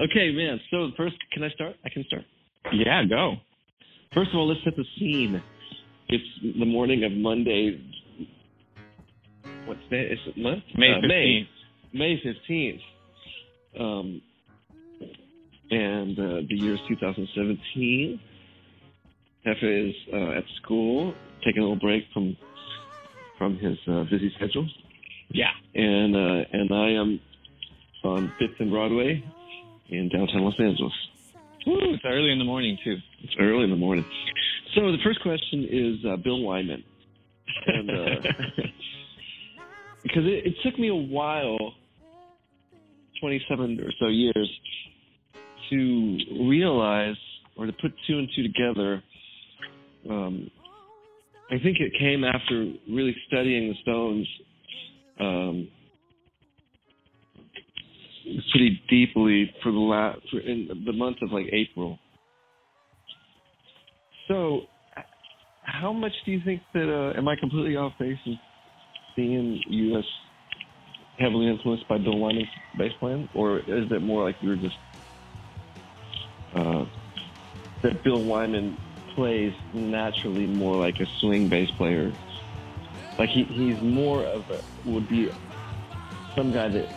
Okay, man. So first, can I start? I can start. Yeah, go. First of all, let's set the scene. It's the morning of Monday. What's day? Is it month? May Uh, 15th. May fifteenth. Um, and uh, the year is 2017. Hefe is uh, at school, taking a little break from from his uh, busy schedule, Yeah. and uh, and I am on Fifth and Broadway in downtown Los Angeles. Woo, it's early in the morning too. It's early in the morning. So the first question is uh, Bill Wyman, and uh, because it, it took me a while, twenty-seven or so years, to realize or to put two and two together. Um, I think it came after really studying the Stones um, pretty deeply for the last for in the month of like April. So, how much do you think that? Uh, am I completely off base in seeing as heavily influenced by Bill Wyman's bass playing, or is it more like you were just uh, that Bill Wyman plays naturally more like a swing bass player? Like he, he's more of a would be some guy that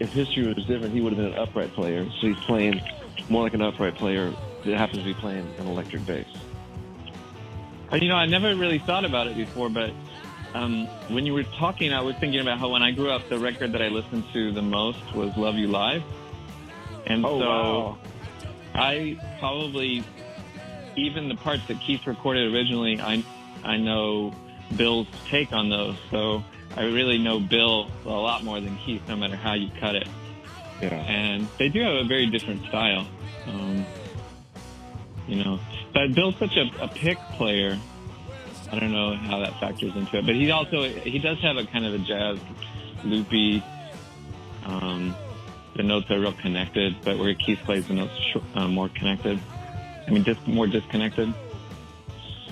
if history was different, he would have been an upright player. So he's playing more like an upright player that happens to be playing an electric bass. Uh, You know, I never really thought about it before, but um, when you were talking, I was thinking about how when I grew up, the record that I listened to the most was "Love You Live," and Oh, so wow. I probably even the parts that Keith recorded originally, I I know Bill's take on those, so I really know Bill a lot more than Keith, no matter how you cut it. Yeah. and they do have a very different style. Um, you know, but Bill's such a, a pick player. I don't know how that factors into it, but he also he does have a kind of a jazz, loopy. Um, the notes are real connected, but where Keith plays the notes sh- uh, more connected. I mean, just more disconnected.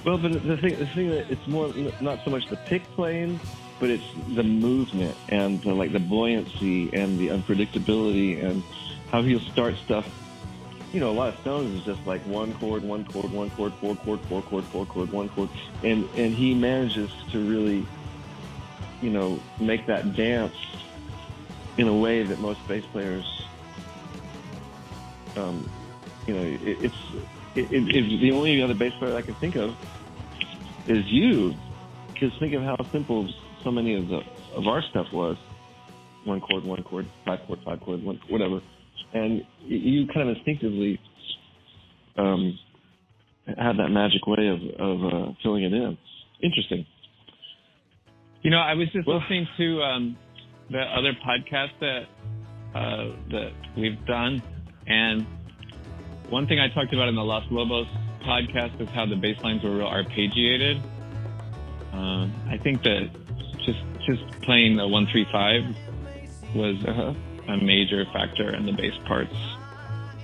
Well, but the thing, the thing that it's more not so much the pick playing, but it's the movement and the, like the buoyancy and the unpredictability and how he'll start stuff. You know, a lot of Stones is just like one chord, one chord, one chord, four chord, four chord, four chord, one chord, and and he manages to really, you know, make that dance in a way that most bass players, um, you know, it, it's it, it, the only other bass player I can think of is you, because think of how simple so many of the of our stuff was. One chord, one chord, five chord, five chord, one whatever, and you kind of instinctively um, have that magic way of of uh, filling it in. Interesting. You know, I was just Well- listening to um, the other podcast that uh, that we've done, and one thing I talked about in the Los Lobos podcast is how the bass lines were real arpeggiated. Um, I think that just playing the one three five was Uh-huh. a major factor in the bass parts.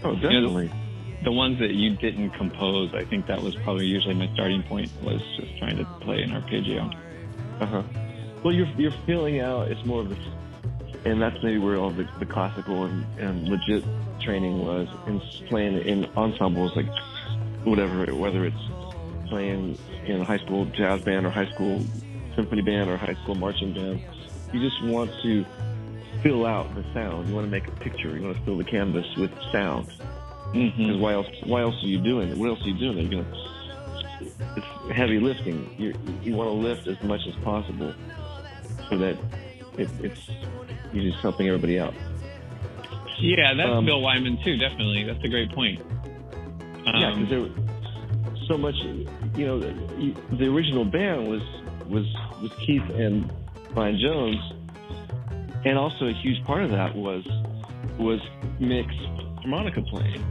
Oh, know, definitely. The ones that you didn't compose, I think that was probably usually my starting point was just trying to play an arpeggio. Uh huh. Well, you're you're feeling out. It's more of a, and that's maybe where all the, the classical and, and legit training was in playing in ensembles like whatever, whether it's playing in a high school jazz band or high school symphony band or high school marching band. You just want to fill out the sound. You want to make a picture. You want to fill the canvas with sound. Because Mm-hmm. why else? Why else are you doing it? What else are you doing? You're gonna. It's heavy lifting. You you want to lift as much as possible, so that it, it's you're just helping everybody out. Yeah, that's Um, Bill Wyman too. Definitely, that's a great point. yeah, Um, because there was so much. You know, the, the original band was was was Keith and Brian Jones, and also a huge part of that was was Mick's harmonica playing.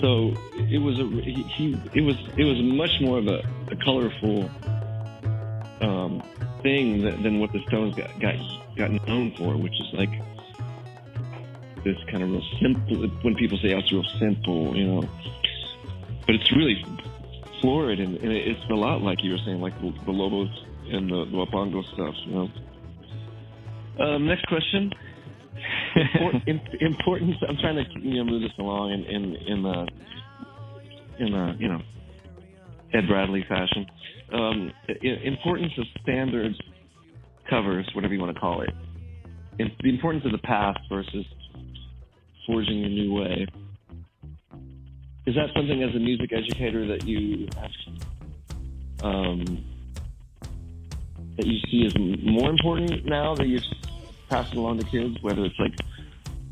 So it was a he, he it was it was much more of a, a colorful um, thing than, than what the Stones got, got got known for, which is like this kind of real simple. When people say oh, it's real simple, you know, but it's really florid and, and it's a lot like you were saying, like the, the Lobos and the, huapango stuff, you know. Um, next question: Import, importance. I'm trying to you know move this along in in in the in the you know Ed Bradley fashion. Um, importance of standards covers, whatever you want to call it. In, the importance of the past versus forging a new way. Is that something as a music educator that you um, that you see as more important now that you've passed it along to kids? Whether it's like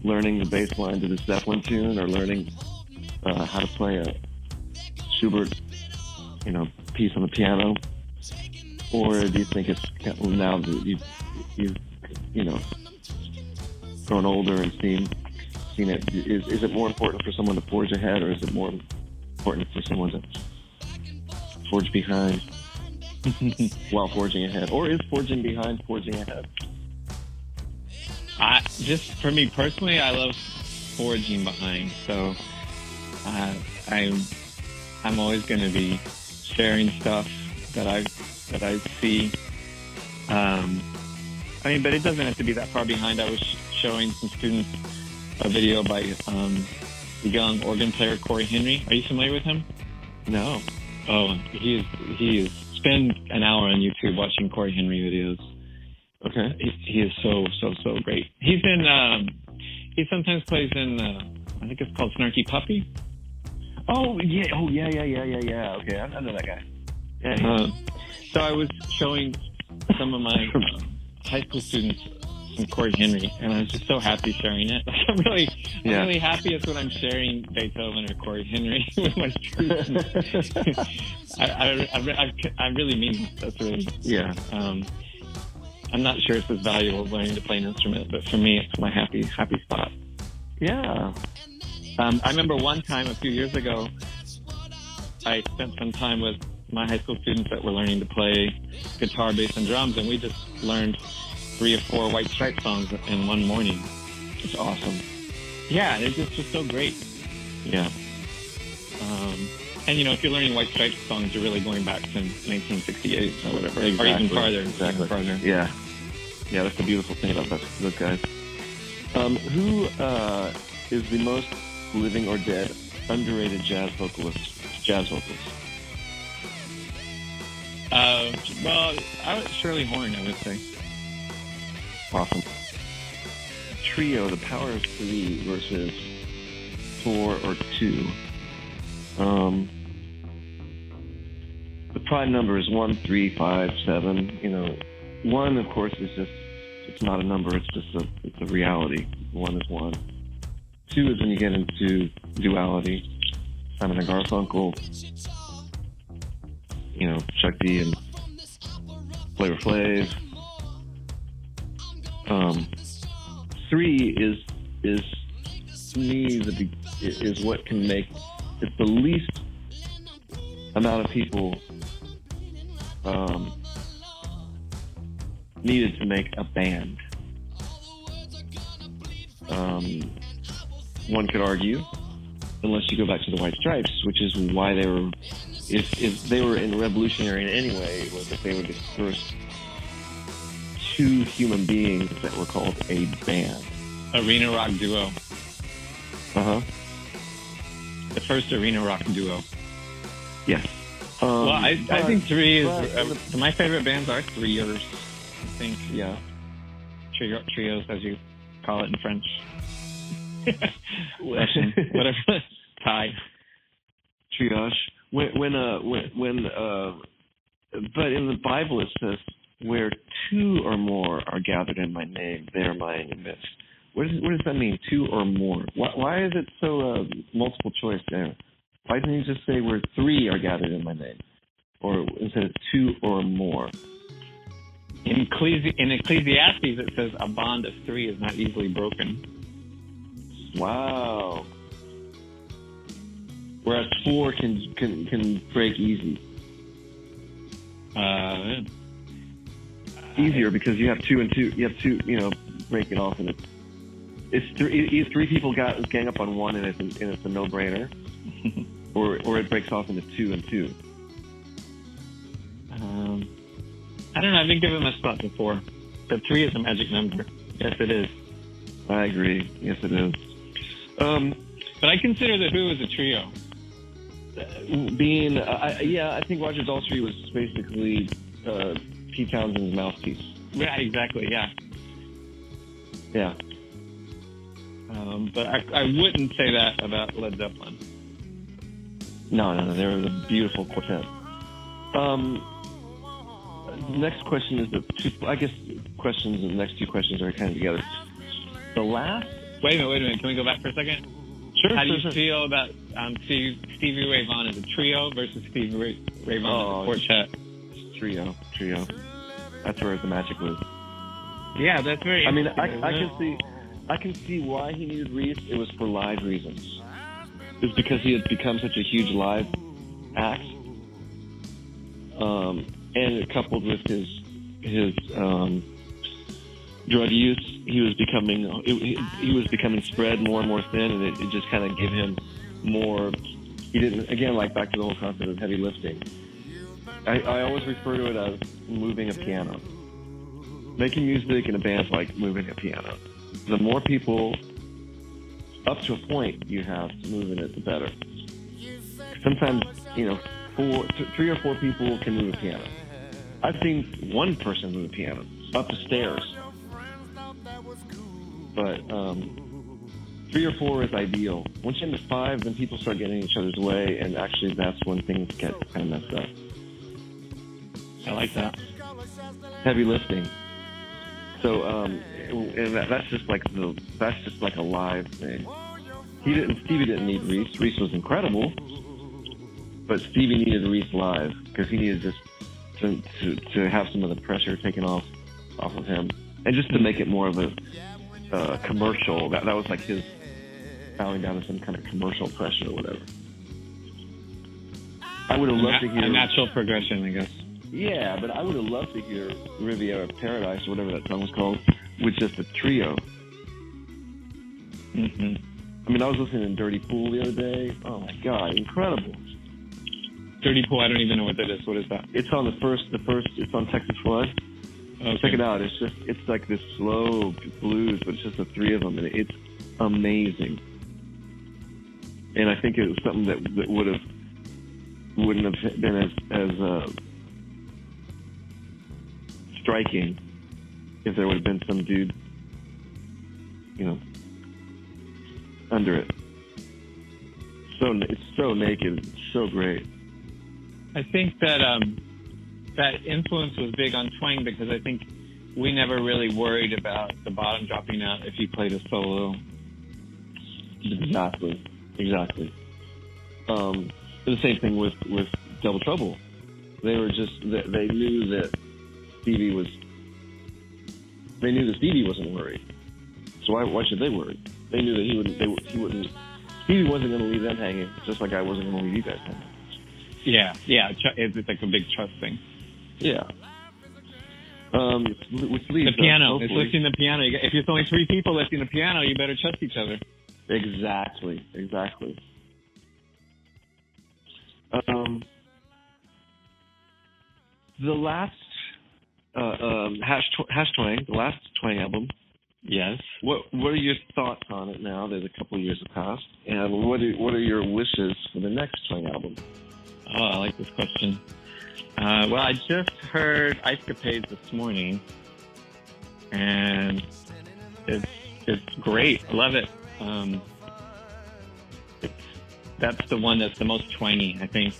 learning the bass line to the Zeppelin tune or learning uh, how to play a Schubert, you know, piece on the piano, or do you think it's now that you you you know grown older and seen seen it? Is is it more important for someone to forge ahead, or is it more important for someone to forge behind while forging ahead, or is forging behind forging ahead? I just for me personally, I love forging behind. So uh, I I'm always going to be sharing stuff that I that I see. Um, I mean, but it doesn't have to be that far behind. I was showing some students a video by um, the young organ player Cory Henry. Are you familiar with him? No. Oh, he is. He is. Spend an hour on YouTube watching Cory Henry videos. Okay. He, he is so so so great. He's in. Um, he sometimes plays in. Uh, I think it's called Snarky Puppy. Oh yeah, oh yeah, yeah, yeah, yeah, yeah. Okay, I, I know that guy. Yeah. Uh, so I was showing some of my uh, high school students some Cory Henry, and I was just so happy sharing it. I'm really, I'm yeah. really happiest when I'm sharing Beethoven or Cory Henry with my students. I, I, I, I, really mean that's really yeah. Um, I'm not sure it's as valuable as learning to play an instrument, but for me, it's my happy happy spot. Yeah. Um, I remember one time a few years ago, I spent some time with my high school students that were learning to play guitar, bass, and drums, and we just learned three or four White Stripe songs in one morning. It's awesome. Yeah, it's just, just so great. Yeah. Um, and you know, if you're learning White Stripes songs, you're really going back to 1968 or whatever, exactly. or even farther. Exactly. Even farther. Yeah. Yeah, that's the beautiful thing about that those guys. Um, who uh, is the most living or dead, underrated jazz vocalist, jazz vocalist? Uh, well, I would, Shirley Horn, I would say. Awesome. Trio, the power of three versus four or two. Um, the prime number is one, three, five, seven. You know, one, of course, is just it's not a number. It's just a it's a reality. One is one. Two is when you get into duality. Simon and Garfunkel, you know, Chuck D and Flavor Flav. Um, three is is me the is what can make it's the least amount of people um, needed to make a band. Um, one could argue, unless you go back to the White Stripes, which is why they were, if, if they were in revolutionary in any way, was that they were the first two human beings that were called a band. Arena rock duo. Uh huh. The first arena rock duo. Yes. Um, well, I, I think three is uh, my favorite bands are threeers. I think yeah, Trio, trios as you call it in French. Whatever. Tie. Triage. When when uh when when uh, but in the Bible it says where two or more are gathered in my name, there am I in midst. What does, what does that mean? Two or more. Why, why is it so uh, multiple choice there? Why didn't you just say where three are gathered in my name, or instead of two or more? In, Ecclesi- in Ecclesiastes, it says a bond of three is not easily broken. Wow. Whereas four can can can break easy. Uh, Easier because you have two and two. You have two. You know, break it off, and it's it's three. Three people got gang up on one, and it's and it's a no brainer. or or it breaks off into two and two. Um, I don't know. I've been given my spot before. But three is a magic number. Yes, it is. I agree. Yes, it is. Um, But I consider the Who as a trio. being, I, I- yeah, I think Roger Daltrey was basically uh, Pete Townshend's mouthpiece. Yeah, exactly. Yeah. Yeah. Um, but I, I wouldn't say that about Led Zeppelin. No, no, no. They were a beautiful quartet. Um, next question is the two, I guess questions. The next two questions are kind of together. The last. Wait a minute, wait a minute. Can we go back for a second? Sure. How do you sure. feel about um, Stevie Ray Vaughan as a trio versus Stevie Ray, Ray Vaughan Oh, as a quartet? Trio, trio. That's where the magic was. Yeah, that's very. I mean, I, I can see, I can see why he needed Reese. It was for live reasons. It was because he had become such a huge live act, um, and coupled with his his um, drug use, he was becoming he, he was becoming spread more and more thin, and it, it just kind of gave him more. He didn't again like back to the whole concept of heavy lifting. I, I always refer to it as moving a piano making music in a band's like moving a piano. The more people, up to a point, you have moving it, the better. Sometimes, you know, four, th- three or four people can move a piano. I've seen one person move a piano up the stairs, but um, three or four is ideal. Once you get to five, then people start getting each other's way, and actually, that's when things get kind of messed up. I like that. heavy lifting. So, um, and that, that's just like the that's just like a live thing. He didn't. Stevie didn't need Reese. Reese was incredible, but Stevie needed Reese live because he needed just to, to to have some of the pressure taken off off of him, and just to make it more of a uh, commercial. That that was like his bowing down to some kind of commercial pressure or whatever. I would have loved to hear a natural progression, I guess. Yeah, but I would have loved to hear Riviera Paradise or whatever that song was called with just a trio. hmm I mean, I was listening to Dirty Pool the other day. Oh my god, incredible! Dirty Pool. I don't even know what that is. What is that? It's on the first, the first. It's on Texas Flood. Okay. Check it out. It's just, it's like this slow blues, but it's just the three of them, and it's amazing. And I think it was something that that would have wouldn't have been as as uh, striking if there would have been some dude, you know, under it. So it's so naked, it's so great. I think that um, that influence was big on Twang because I think we never really worried about the bottom dropping out if he played a solo. Exactly, exactly. Um, the same thing with with Double Trouble. They were just they, they knew that Stevie was. They knew that Stevie wasn't worried, so why why should they worry? They knew that he wouldn't. They, he wouldn't. Stevie wasn't going to leave them hanging, just like I wasn't going to leave you guys hanging. Yeah, yeah. It's like a big trust thing. Yeah. Um, which The leaves us, piano. It's lifting the piano. If You got- If it's only three people lifting the piano, you better trust each other. Exactly, exactly. Um, the last uh, um, hash tw- hash twang, the last twang album. Yes. What what are your thoughts on it now that a couple of years have passed, and what are, what are your wishes for the next twang album? Oh, I like this question. Uh, well, I just heard Ice Capades this morning, and it's it's great. I love it. Um, it's that's the one that's the most twangy, I think,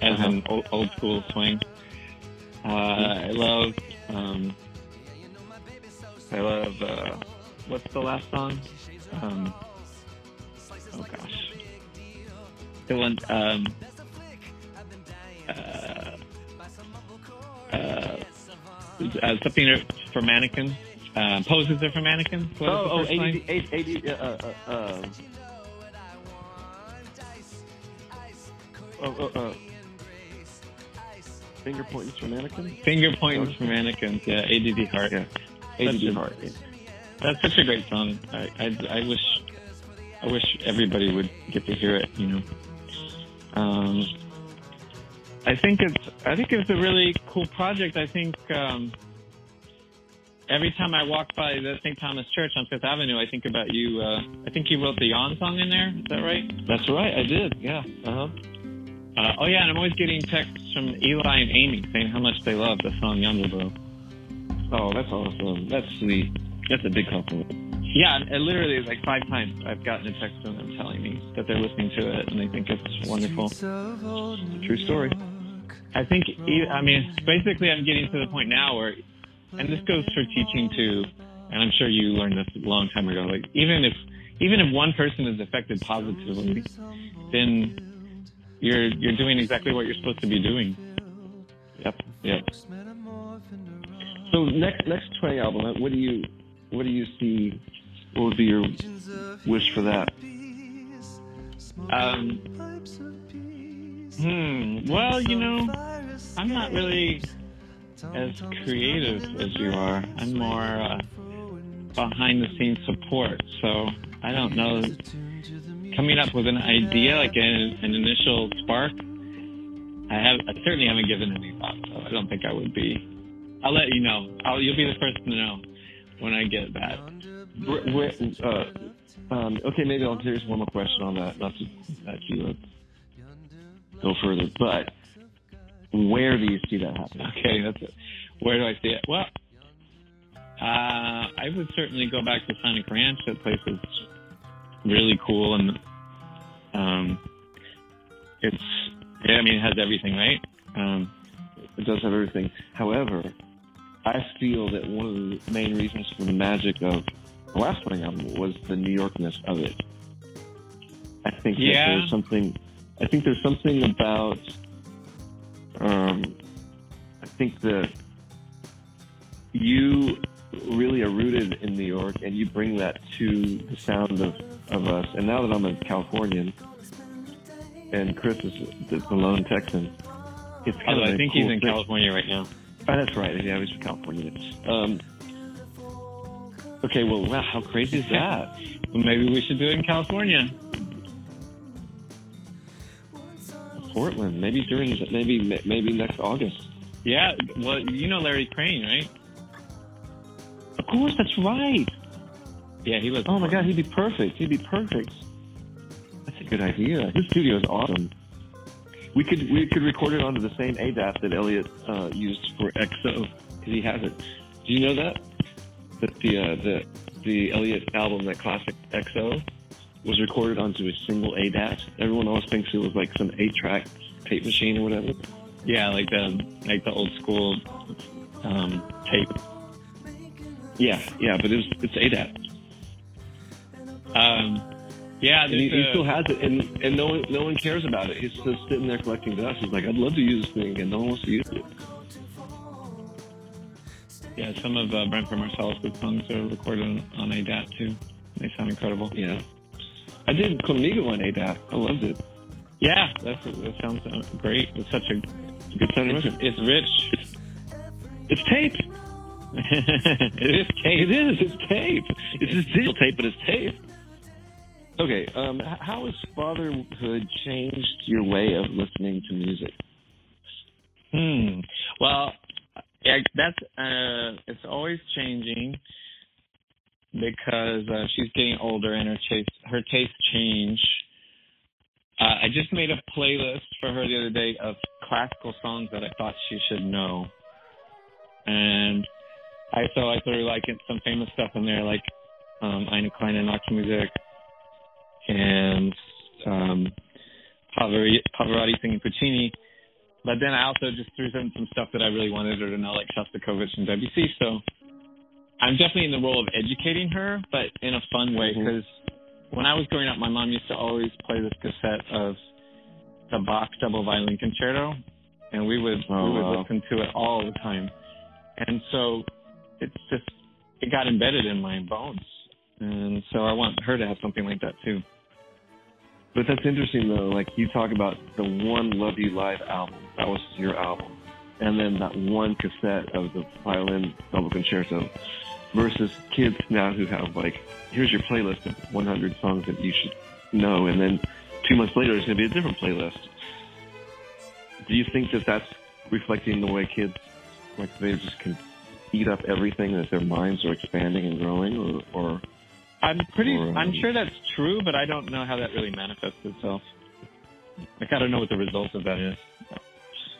as an old, old school twang. Uh, I love. Um, I love. Uh, what's the last song? Um, oh gosh, the one. Um, uh, uh, uh, something for mannequins. Uh, poses are for mannequins. What oh, oh, first line? ADD, AD, uh, uh, uh, oh, oh, uh, finger pointings for mannequins. Finger points for mannequins. Yeah, ADD Heart. Yeah. Such ADD a- Heart. That's such a great song. I, I, I wish I wish everybody would get to hear it. You know. Um, I think it's I think it's a really cool project. I think um, every time I walk by the St. Thomas Church on Fifth Avenue, I think about you. Uh, I think you wrote the Yawn song in there. Is that right? That's right. I did. Yeah. Uh-huh. Uh, oh yeah, and I'm always getting texts from Eli and Amy saying how much they love the song Yonder. Oh, that's awesome. That's sweet. That's a big compliment. Yeah, it literally like five times I've gotten a text from them telling me that they're listening to it and they think it's wonderful. True story. I think, I mean, basically I'm getting to the point now where, and this goes for teaching too, and I'm sure you learned this a long time ago, like even if, even if one person is affected positively, then you're, you're doing exactly what you're supposed to be doing. Yep. Yep. So next next Twang album, what do you what do you see? What would be your wish for that? Um, hmm. Well, you know, I'm not really as creative as you are. I'm more uh, behind the scenes support. So I don't know. Coming up with an idea, like an, an initial spark, I have. I certainly haven't given any thought. So I don't think I would be. I'll let you know. I'll, you'll be the first to know when I get that. Where, where, uh, um, okay, maybe I'll here's one more question on that. Not to that you uh, go further, but where do you see that happening? Okay, that's it. Where do I see it? Well, uh, I would certainly go back to Sonic Ranch. That place is really cool, and um, it's yeah. I mean, it has everything, right? Um, It does have everything. However, I feel that one of the main reasons for the magic of the last Twang album was the New Yorkness of it. I think that there's something. I think there's something about. Um, I think that you really are rooted in New York, and you bring that to the sound of, of us. And now that I'm a Californian, and Chris is the, lone Texan, it's kind although of I think cool he's in thing. California right now. Oh, that's right. Yeah, he's from California. Um, okay, well, wow, how crazy is that? Well, maybe we should do it in California. Portland, maybe during, maybe maybe next August. Yeah. Well, you know Larry Crane, right? Of course, that's right. Yeah, he was. Oh my God, he'd be perfect. He'd be perfect. That's a good idea. His studio is awesome. We could we could record it onto the same ADAT that Elliott uh, used for XO because he has it. Do you know that that the uh, the the Elliott album, that classic XO, was recorded onto a single ADAT? Everyone always thinks it was like some eight track tape machine or whatever. Yeah, like the like the old school um, tape. Yeah, yeah, but it was it's ADAT. Um, yeah, And he, there's he still has it, and and no one no one cares about it. He's just sitting there collecting dust. He's like, I'd love to use this thing, and no one wants to use it. yeah, some of uh, Branford Marsalis' songs are recorded on, ADAT too. They sound incredible. Yeah. I did Conmigo on ADAT. I loved it. Yeah, that's that sounds uh, great. It's such a Good sounding it's, it's rich. It's tape. It is tape. It is. It's tape. It's just digital tape, but it's tape. Okay. Um, how has fatherhood changed your way of listening to music? Hmm. Well, yeah, that's uh, it's always changing because uh, she's getting older and her taste her tastes change. Uh, I just made a playlist for her the other day of classical songs that I thought she should know, and I so I threw like some famous stuff in there like um, Eine kleine Nachtmusik and um, Pavarotti, Pavarotti singing Puccini. But then I also just threw in some stuff that I really wanted her to know, like Shostakovich and Debussy. So I'm definitely in the role of educating her, but in a fun way. Because when I was growing up, my mom used to always play this cassette of the Bach double violin concerto, and we would Oh, we would wow. listen to it all the time. And so it's just it got embedded in my bones, and so I want her to have something like that too. But that's interesting though. Like you talk about the one Love You Live album. That was your album, and then that one cassette of the violin double concerto. Versus kids now who have like, here's your playlist of 100 songs that you should know, and then two months later there's going to be a different playlist. Do you think that that's reflecting the way kids, like they just can eat up everything that their minds are expanding and growing, or, or I'm pretty. Or, um, I'm sure that's true, but I don't know how that really manifests itself. Like I don't know what the result of that is.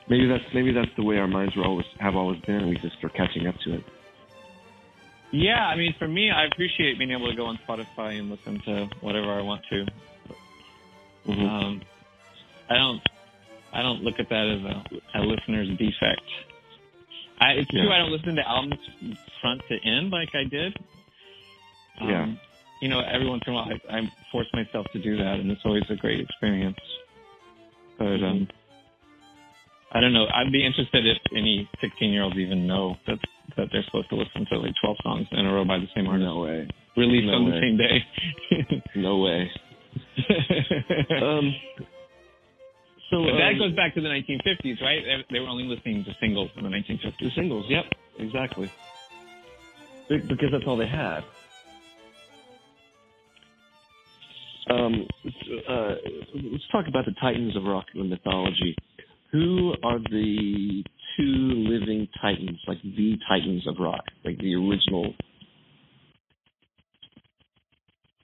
maybe that's maybe that's the way our minds were always have always been, and we just are catching up to it. Yeah, I mean, for me, I appreciate being able to go on Spotify and listen to whatever I want to. Mhm. Um, I don't. I don't look at that as a, a listener's defect. I, it's true. I don't listen to albums front to end like I did. Um, Yeah. You know, every once in a while, I, I force myself to do that, and it's always a great experience. But um, I don't know. I'd be interested if any 16 year olds even know that that they're supposed to listen to like 12 songs in a row by the same artist, No way. released No on the same day. No way. Um, so that goes back to the 1950s, right? They, they were only listening to singles in the 1950s. the singles. Yep, exactly. Because that's all they had. Um, uh, let's talk about the Titans of rock mythology. Who are the two living Titans, like the Titans of rock, like the original?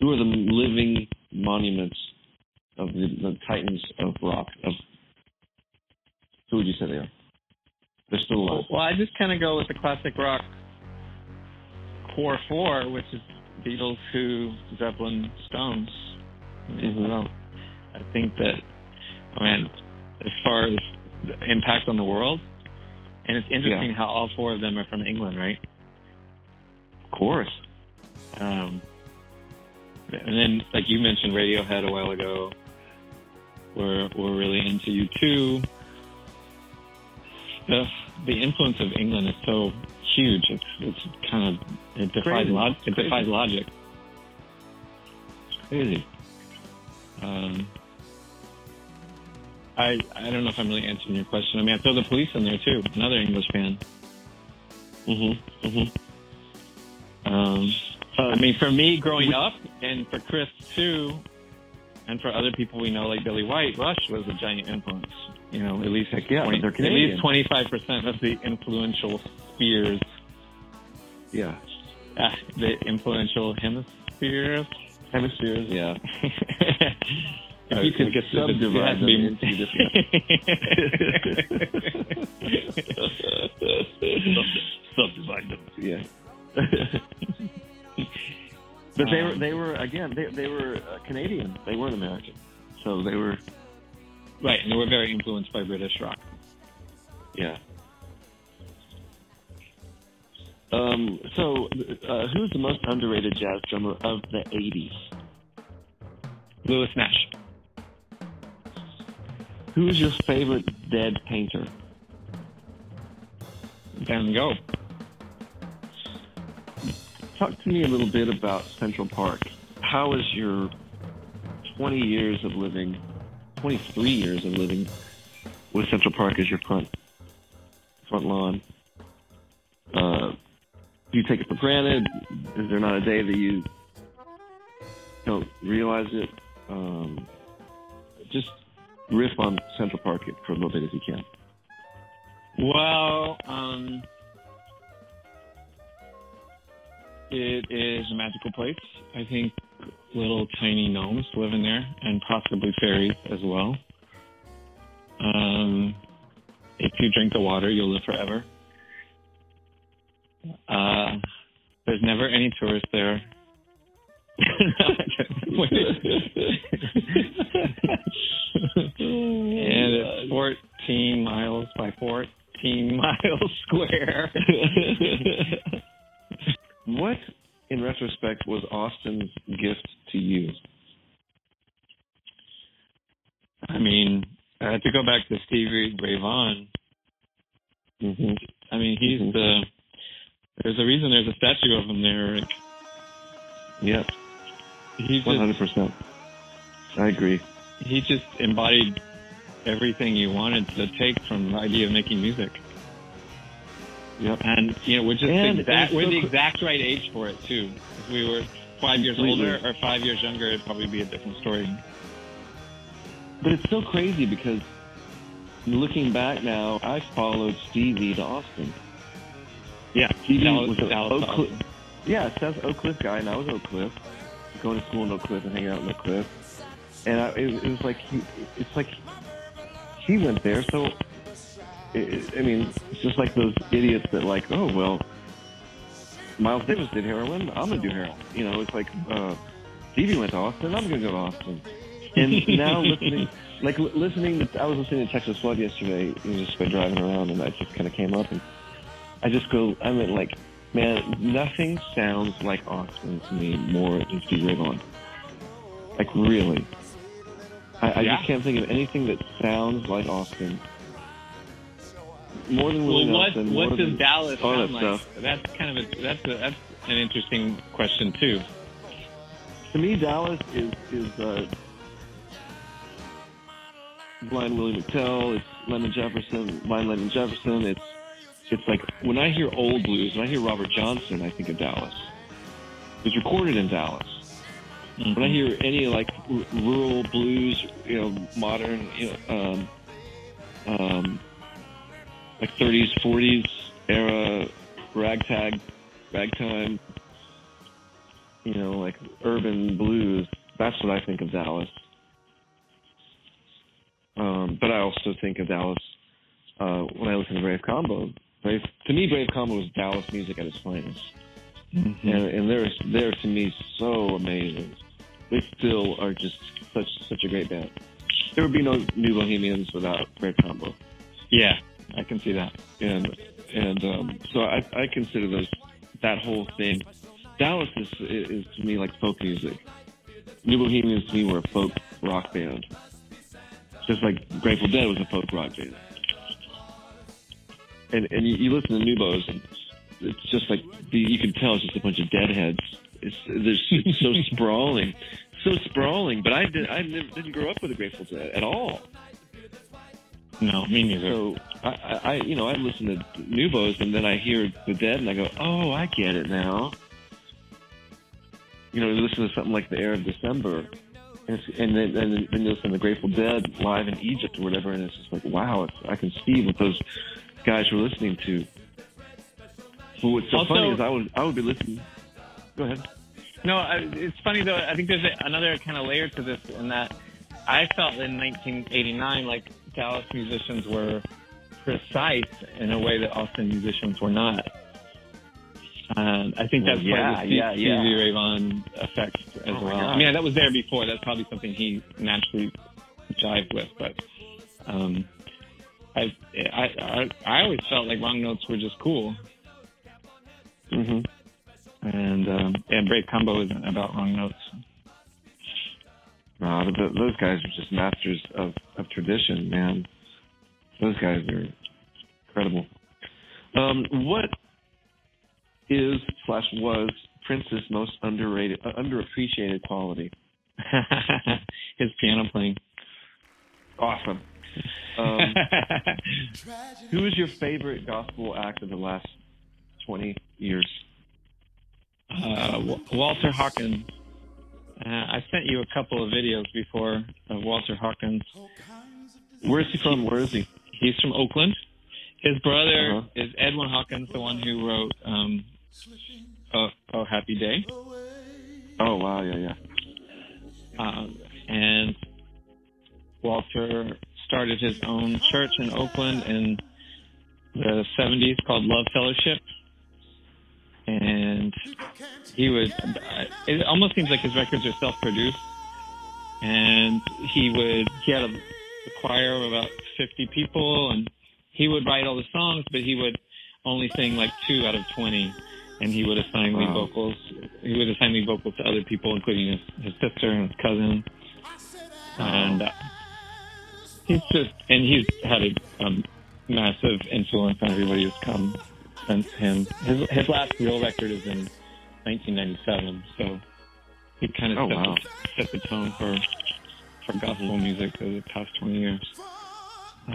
Who are the living monuments of the, the Titans of rock? Of who would you say they are? They're still alive. Well, I just kind of go with the classic rock core four, which is Beatles, Who, Zeppelin, Stones. Mhm. I think that, I mean, as far as the impact on the world, and it's interesting how all four of them are from England, right? Of course. Um, and then, like you mentioned, Radiohead a while ago. We're we're really into you too. The the influence of England is so huge. It's it's kind of it defies Crazy. it Crazy. defies logic. Crazy. Um, I I don't know if I'm really answering your question. I mean, I throw the police in there too. Another English band. Mm-hmm. Mm-hmm. Um, I mean, for me growing up, and for Chris too, and for other people we know like Billy White, Rush was a giant influence. You know, at least Heck yeah, 20 they're at least twenty five percent of the influential spheres, Yeah. ah, the influential hemispheres. Hemispheres. Yeah. If Uh, you could get to the- subdivide it has to into Subdivide them. Yeah. But they were Um, they were again they they were uh, Canadian. They weren't American. So they were right, and they were very influenced by British rock. yeah. Um, so, uh, who's the most underrated jazz drummer of the '80s? Lewis Nash. Who's your favorite dead painter? Van Gogh. Talk to me a little bit about Central Park. How is your 20 years of living, 23 years of living with Central Park as your front front lawn? Uh, do you take it for granted? Is there not a day that you don't realize it? Um, just riff on Central Park for a little bit if you can. Well, um, it is a magical place. I think little tiny gnomes live in there, and possibly fairies as well. Um, if you drink the water, you'll live forever. Uh, there's never any tourists there. and it's 14 miles by 14 miles square. what, in retrospect, was Austin's gift to you? I mean, I have to go back to Stevie Ray Vaughan. Mm-hmm. I mean, he's Mhm. the. There's a reason there's a statue of him there. Rick. Yep, He one just hundred percent. I agree. he just embodied everything you wanted to take from the idea of making music. Yep. And you know, we're just And exact, it's we're so the exact right age for it too. If we were five years Completely. older or five years younger, it'd probably be a different story. But it's so crazy because looking back now, I followed Stevie to Austin. Yeah, Stevie Dallas- was an Oak Cliff. Yeah, Seth's Oak Cliff guy, and I was Oak Cliff, going to school in Oak Cliff and hanging out in Oak Cliff. And I, it, it was like he, it's like he went there, so it, I mean, it's just like those idiots that like, oh well, Miles Davis did heroin, I'm gonna do heroin. You know, it's like uh, Stevie went to Austin, I'm gonna go to Austin. And now listening, like li- listening, to, I was listening to Texas Flood yesterday, you know, just by driving around, and I just kind of came up, and I just go, I mean, like, man, nothing sounds like Austin to me more than Stevie Ray Vaughan. Like, really. I, I Yeah. just can't think of anything that sounds like Austin. More than Well, Willie what what does than Dallas sound like? stuff. That's kind of a that's a, that's an interesting question too. To me, Dallas is is uh, Blind Willie McTell. It's Lemon Jefferson. Blind Lemon Jefferson. It's it's like when I hear old blues, when I hear Robert Johnson, I think of Dallas. It was recorded in Dallas. When I hear any like r- rural blues, you know, modern, you know, um, um, like 30s, 40s era ragtag, ragtime, you know, like urban blues. That's what I think of Dallas. Um, but I also think of Dallas uh, when I listen to Brave Combo. Brave, to me, Brave Combo is Dallas music at its finest, Mm-hmm. and, and they're they're to me so amazing. They still are just such such a great band. There would be no New Bohemians without Brave Combo, Yeah, I can see that. and and um, so I, I consider those that whole thing. Dallas is is to me like folk music. New Bohemians to me were a folk rock band, just like Grateful Dead was a folk rock band. And and you, you listen to New Bohs, and it's just like you can tell it's just a bunch of deadheads. It's it's so sprawling, so sprawling. But I did I didn't grow up with the Grateful Dead at all. No, me neither. So I, I, I you know, I listen to New and then I hear the Dead and I go, oh, I get it now. You know, you listen to something like The Air of December, and, it's, and then and then you listen to the Grateful Dead live in Egypt or whatever, and it's just like, wow, it's, I can see what those guys were listening to. But what's so Also- funny is I would I would be listening. Go ahead. No, I, it's funny though. I think there's a, another kind of layer to this in that I felt in 1989 like Dallas musicians were precise in a way that Austin musicians were not. Um, I think Well, that's yeah, part of the yeah, Stevie yeah. Ray Vaughan effect as Oh, well. I mean, that was there before. That's probably something he naturally jived with, but um, I, I I I always felt like wrong notes were just cool. Mm-hmm. and um, and Brave Combo isn't about wrong notes. No, but th those guys are just masters of, of tradition, man. Those guys are incredible. Um, what is slash was Prince's most underrated, uh, underappreciated quality? His piano playing. Awesome. Um, who is your favorite gospel act of the last twenty years? uh, Walter Hawkins. Uh, I sent you a couple of videos before of Walter Hawkins. Where is he from? Where is he? He's from Oakland. His brother Uh-huh. is Edwin Hawkins, the one who wrote um, oh, oh Happy Day. Oh wow, yeah, yeah. Um, and Walter started his own church in Oakland in the 70s called Love Fellowship. He would, it almost seems like his records are self produced. And he would, he had a, a choir of about 50 people and he would write all the songs, but he would only sing like two out of 20. And he would assign lead Wow. vocals. He would assign lead vocals to other people, including his, his sister and his cousin. And uh, he's just, and he's had a um, massive influence on everybody who's come since him. His his last real record is in 1997, so he kind of Oh, set, wow. the, set the tone for for gospel music for the past 20 years.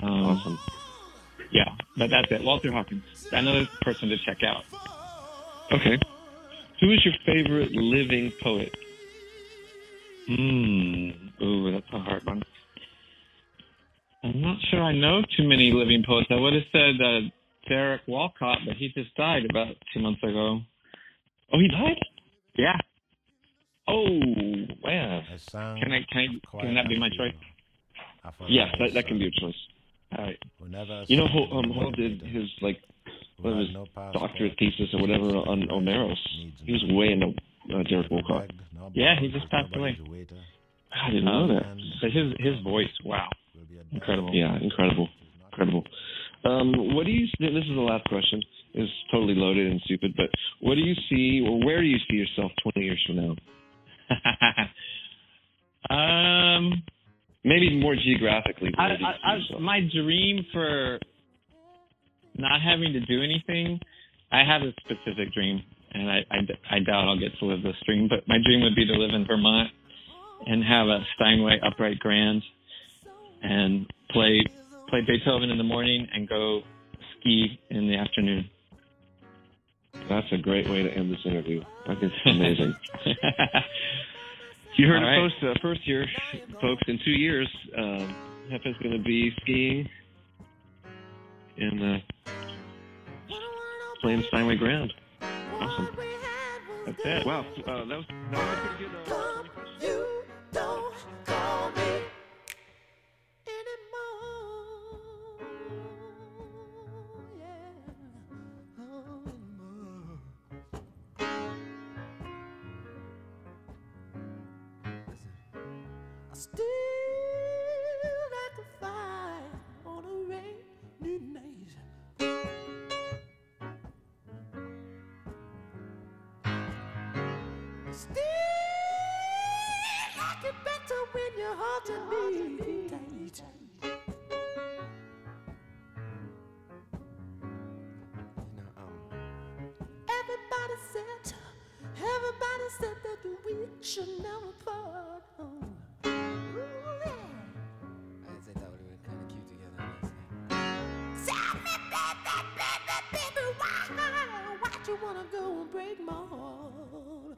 Um, Awesome. Yeah, but that's it. Walter Hawkins, another person to check out. Okay. Who is your favorite living poet? Hmm. Ooh, that's a hard one. I'm not sure I know too many living poets. I would have said uh, Derek Walcott, but he just died about two months ago. Oh, he died. Yeah. Oh, man. It sounds Can I can I can that be my choice? you. I forgot Yes, that, that can be son. your choice. All right. Whenever You know, someone Hall, um, Hall did his like who what was no doctorate thesis or whatever on Omeros. needs He was way into uh, Derek no Walcott. Yeah, he just passed away. I didn't know that. and But his his voice, wow, will be a incredible. Yeah, incredible, incredible. Um, what do you? This is the last question. It's totally loaded and stupid, but what do you see, or where do you see yourself 20 years from now? um, Maybe more geographically. I, where do you I, I, my dream for not having to do anything, I have a specific dream, and I, I, I doubt I'll get to live this dream. But my dream would be to live in Vermont and have a Steinway upright grand, and play play Beethoven in the morning and go ski in the afternoon. That's a great way to end this interview. I think it's amazing. You heard All it right. first, uh, first here, folks. In two years, um, Hefe's going to be skiing in uh, playing Steinway Ground. Awesome. That's it. Wow, uh, that was that was pretty good. Uh, Still like it better when your heart and me tight. You know, um, everybody said, everybody said that we should never part. Oh. Ooh, yeah. I say that we were kind of cute together. Tell me, baby, baby, baby, why, why'd you wanna go and break my heart?